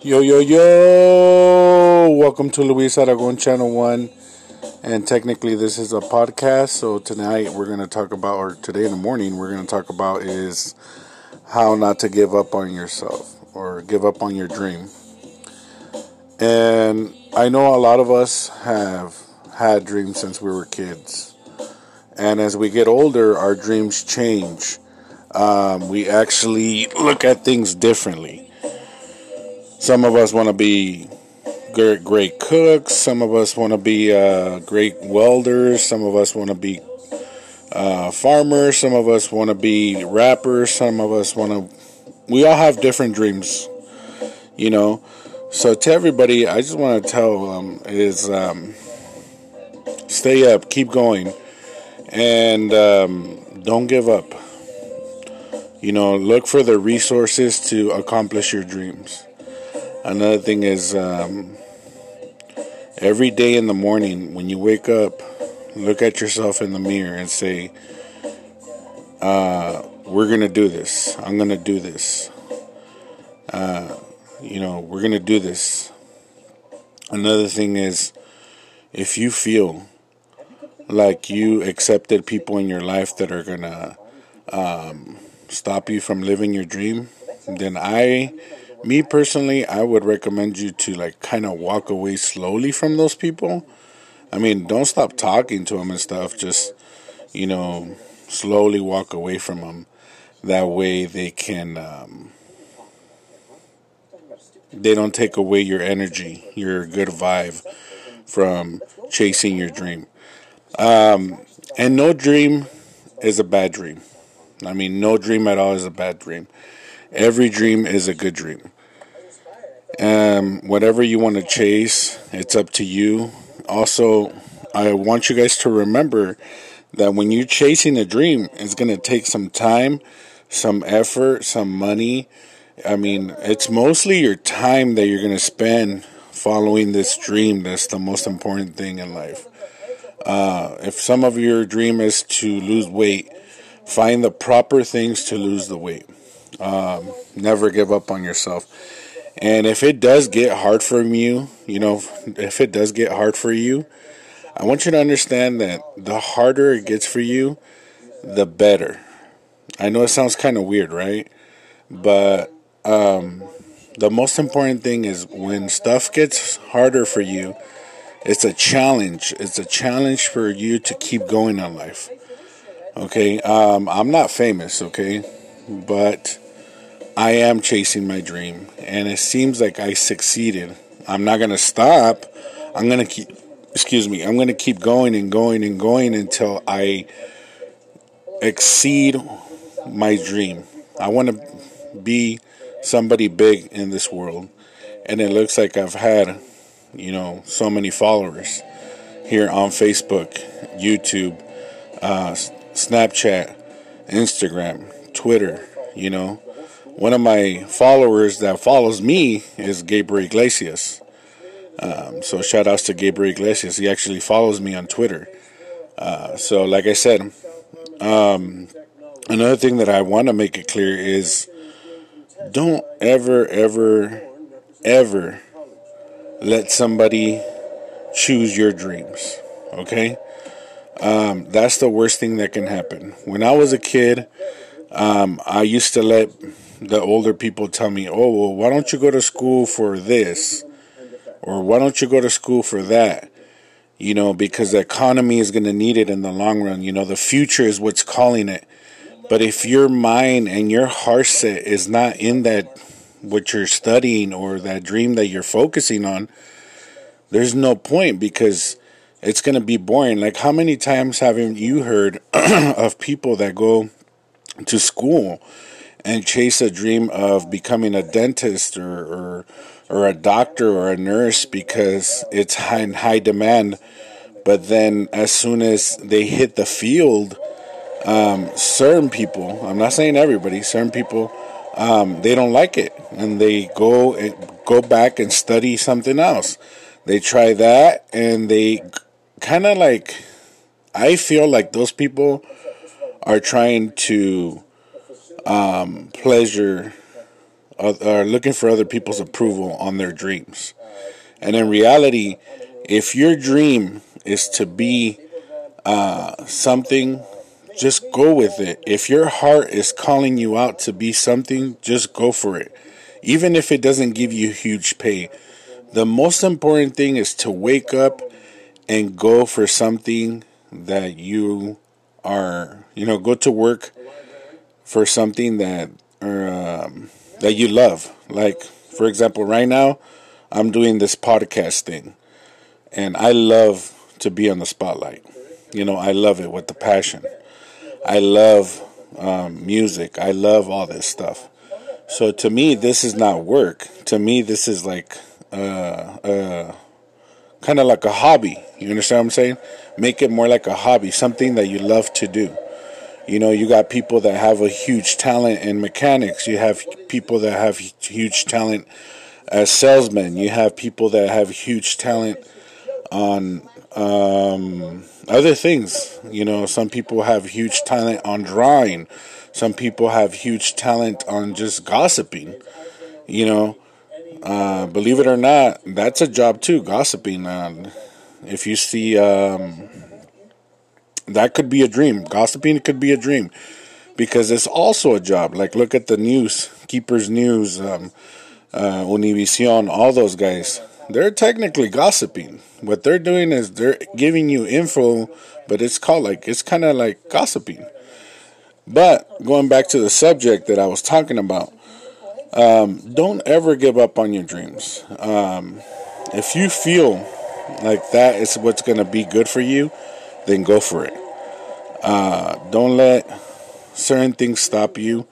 Yo, yo, yo! Welcome to Luis Aragon Channel 1. And technically, this is a podcast. So, tonight we're going to talk about, or today in the morning, we're going to talk about is how not to give up on yourself or give up on your dream. And I know a lot of us have had dreams since we were kids. And as we get older, our dreams change. Um, we actually look at things differently some of us want to be great, great cooks. Some of us want to be uh, great welders. Some of us want to be uh, farmers. Some of us want to be rappers. Some of us want to. We all have different dreams, you know. So to everybody, I just want to tell them is um, stay up, keep going, and um, don't give up. You know, look for the resources to accomplish your dreams. Another thing is um, every day in the morning when you wake up, look at yourself in the mirror and say, uh, We're going to do this. I'm going to do this. Uh, you know, we're going to do this. Another thing is if you feel like you accepted people in your life that are going to um, stop you from living your dream, then I me personally, I would recommend you to like kind of walk away slowly from those people. I mean, don't stop talking to them and stuff. Just you know, slowly walk away from them. That way, they can. Um, they don't take away your energy, your good vibe from chasing your dream. Um, and no dream is a bad dream. I mean, no dream at all is a bad dream. Every dream is a good dream. Um, whatever you want to chase, it's up to you. Also, I want you guys to remember that when you're chasing a dream, it's going to take some time, some effort, some money. I mean, it's mostly your time that you're going to spend following this dream that's the most important thing in life. Uh, if some of your dream is to lose weight, find the proper things to lose the weight. Um, never give up on yourself. And if it does get hard for you, you know, if it does get hard for you, I want you to understand that the harder it gets for you, the better. I know it sounds kind of weird, right? But um, the most important thing is when stuff gets harder for you, it's a challenge. It's a challenge for you to keep going on life. Okay, um, I'm not famous, okay, but I am chasing my dream, and it seems like I succeeded. I'm not to stop. I'm to keep, excuse me, I'm to keep going and going and going until I exceed my dream. I want to be somebody big in this world, and it looks like I've had, you know, so many followers here on Facebook, YouTube, uh, Snapchat, Instagram, Twitter, you know one of my followers that follows me is Gabriel Iglesias. Um, so shout outs to Gabriel Iglesias. He actually follows me on Twitter. Uh, so like I said, um, another thing that I want to make it clear is don't ever, ever, ever let somebody choose your dreams. Okay? Um, that's the worst thing that can happen. When I was a kid, um, I used to let the older people tell me, oh, well, why don't you go to school for this? Or why don't you go to school for that? You know, because the economy is going to need it in the long run. You know, the future is what's calling it. But if your mind and your heart set is not in that, what you're studying or that dream that you're focusing on, there's no point because it's going to be boring. Like, how many times haven't you heard of people that go to school and chase a dream of becoming a dentist or, or, or a doctor or a nurse because it's high, in high demand. But then, as soon as they hit the field, um, certain people, I'm not saying everybody, certain people, um, they don't like it and they go and go back and study something else. They try that and they kind of like, I feel like those people are trying to um, pleasure uh, are looking for other people's approval on their dreams. And in reality, if your dream is to be uh, something, just go with it. If your heart is calling you out to be something, just go for it. Even if it doesn't give you huge pay. The most important thing is to wake up and go for something that you are, you know, go to work for something that or um, that you love. Like, for example, right now, I'm doing this podcast thing, and I love to be on the spotlight. You know, I love it with the passion. I love um, music. I love all this stuff. So to me, this is not work. To me, this is like uh, uh, kind of like a hobby. You understand what I'm saying? Make it more like a hobby, something that you love to do. You know, you got people that have a huge talent in mechanics. You have people that have huge talent as salesmen. You have people that have huge talent on um, other things. You know, some people have huge talent on drawing. Some people have huge talent on just gossiping. You know, uh, believe it or not, that's a job too, gossiping. Uh, if you see um, that could be a dream. Gossiping could be a dream because it's also a job. Like look at the news, Keepers News, um, uh, Univision, all those guys. They're technically gossiping. What they're doing is they're giving you info, but it's called like it's kind of like gossiping. But going back to the subject that I was talking about, um, don't ever give up on your dreams. Um, if you feel like that is what's going to be good for you, then go for it. Uh, don't let certain things stop you.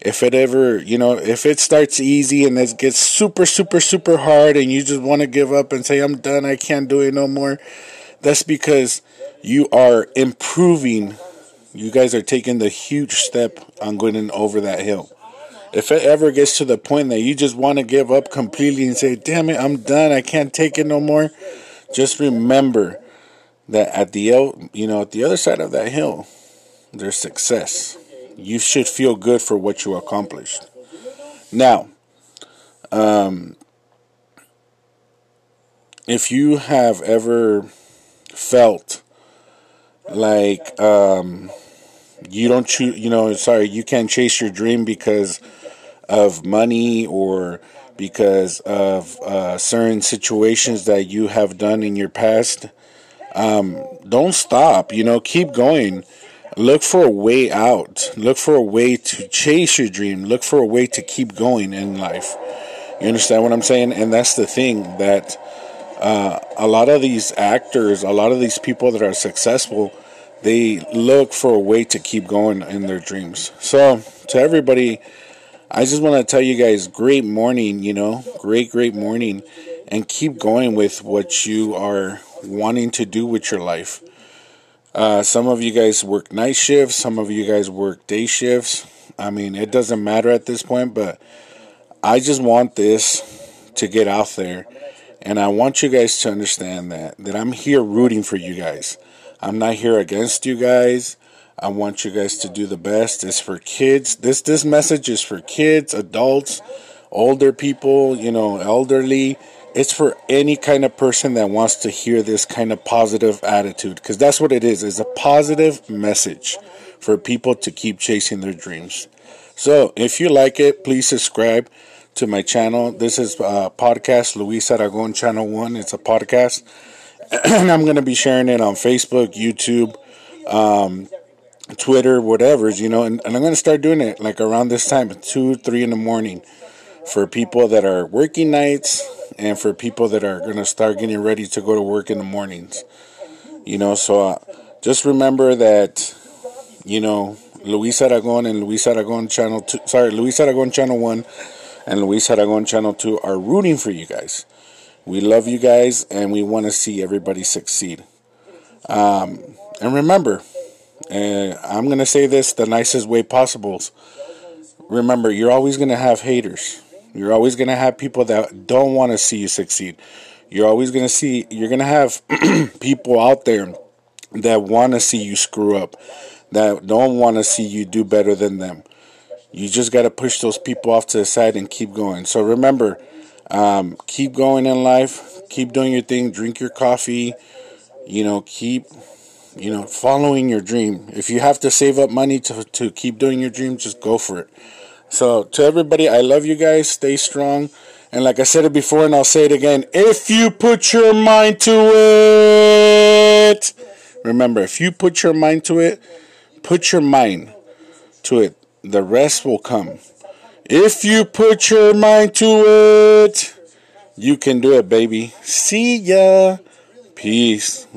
If it ever, you know, if it starts easy and it gets super, super, super hard and you just want to give up and say, I'm done, I can't do it no more, that's because you are improving. You guys are taking the huge step on going over that hill. If it ever gets to the point that you just want to give up completely and say, damn it, I'm done, I can't take it no more, just remember that at the you know at the other side of that hill there's success. You should feel good for what you accomplished. Now um, if you have ever felt like um, you don't choose you know sorry you can't chase your dream because of money or because of uh, certain situations that you have done in your past um, don't stop. You know, keep going. Look for a way out. Look for a way to chase your dream. Look for a way to keep going in life. You understand what I'm saying? And that's the thing that uh, a lot of these actors, a lot of these people that are successful, they look for a way to keep going in their dreams. So, to everybody, I just want to tell you guys great morning, you know, great, great morning, and keep going with what you are wanting to do with your life. Uh, some of you guys work night shifts, some of you guys work day shifts. I mean, it doesn't matter at this point, but I just want this to get out there. And I want you guys to understand that that I'm here rooting for you guys. I'm not here against you guys. I want you guys to do the best. It's for kids. This this message is for kids, adults, older people, you know, elderly it's for any kind of person that wants to hear this kind of positive attitude because that's what it is it's a positive message for people to keep chasing their dreams so if you like it please subscribe to my channel this is a podcast luis aragon channel one it's a podcast i'm going to be sharing it on facebook youtube um, twitter whatever you know and, and i'm going to start doing it like around this time 2 3 in the morning for people that are working nights and for people that are going to start getting ready to go to work in the mornings. You know, so uh, just remember that, you know, Luis Aragon and Luis Aragon channel two, sorry, Luis Aragon channel one and Luis Aragon channel two are rooting for you guys. We love you guys and we want to see everybody succeed. Um, and remember, I'm going to say this the nicest way possible. Remember, you're always going to have haters. You're always going to have people that don't want to see you succeed. You're always going to see, you're going to have people out there that want to see you screw up, that don't want to see you do better than them. You just got to push those people off to the side and keep going. So remember, um, keep going in life. Keep doing your thing. Drink your coffee. You know, keep you know following your dream. If you have to save up money to to keep doing your dream, just go for it. So to everybody, I love you guys. Stay strong. And like I said it before, and I'll say it again: if you put your mind to it, remember, if you put your mind to it, put your mind to it. The rest will come. If you put your mind to it, you can do it, baby. See ya. Peace.